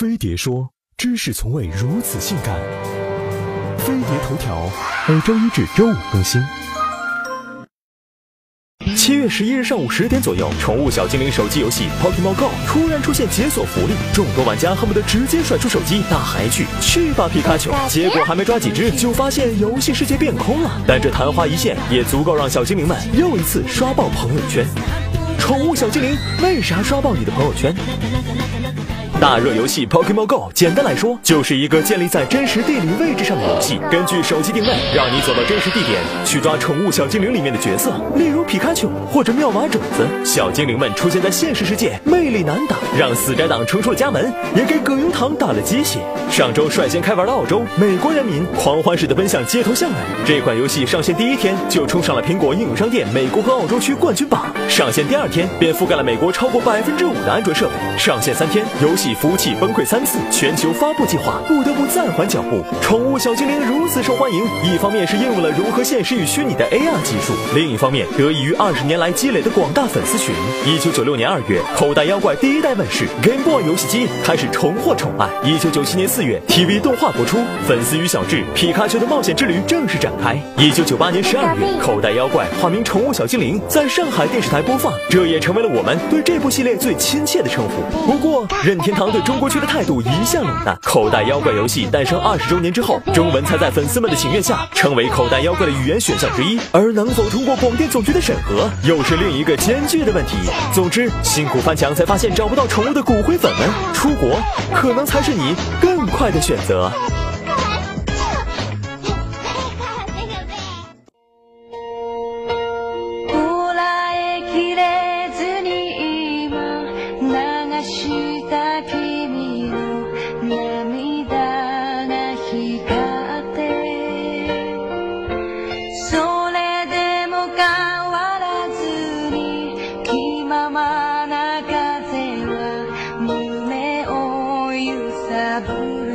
飞碟说：“知识从未如此性感。”飞碟头条每周一至周五更新。七月十一日上午十点左右，宠物小精灵手机游戏 Pokemon Go 突然出现解锁福利，众多玩家恨不得直接甩出手机大喊一句“去吧皮卡丘”，结果还没抓几只，就发现游戏世界变空了。但这昙花一现，也足够让小精灵们又一次刷爆朋友圈。宠物小精灵为啥刷爆你的朋友圈？大热游戏 Pokemon Go，简单来说就是一个建立在真实地理位置上的游戏。根据手机定位，让你走到真实地点去抓宠物小精灵里面的角色，例如皮卡丘或者妙蛙种子。小精灵们出现在现实世界，魅力难挡，让死宅党冲出了家门，也给葛优躺打了鸡血。上周率先开玩的澳洲，美国人民狂欢式的奔向街头巷尾。这款游戏上线第一天就冲上了苹果应用商店美国和澳洲区冠军榜，上线第二天便覆盖了美国超过百分之五的安卓设备。上线三天，游戏。服务器崩溃三次，全球发布计划不得不暂缓脚步。宠物小精灵如此受欢迎，一方面是应用了融合现实与虚拟的 AR 技术，另一方面得益于二十年来积累的广大粉丝群。一九九六年二月，口袋妖怪第一代问世，Game Boy 游戏机开始重获宠爱。一九九七年四月，TV 动画播出，粉丝与小智、皮卡丘的冒险之旅正式展开。一九九八年十二月，口袋妖怪化名宠物小精灵在上海电视台播放，这也成为了我们对这部系列最亲切的称呼。不过，任天堂。堂对中国区的态度一向冷淡。口袋妖怪游戏诞生二十周年之后，中文才在粉丝们的请愿下成为口袋妖怪的语言选项之一。而能否通过广电总局的审核，又是另一个艰巨的问题。总之，辛苦翻墙才发现找不到宠物的骨灰粉们，出国可能才是你更快的选择。adoro.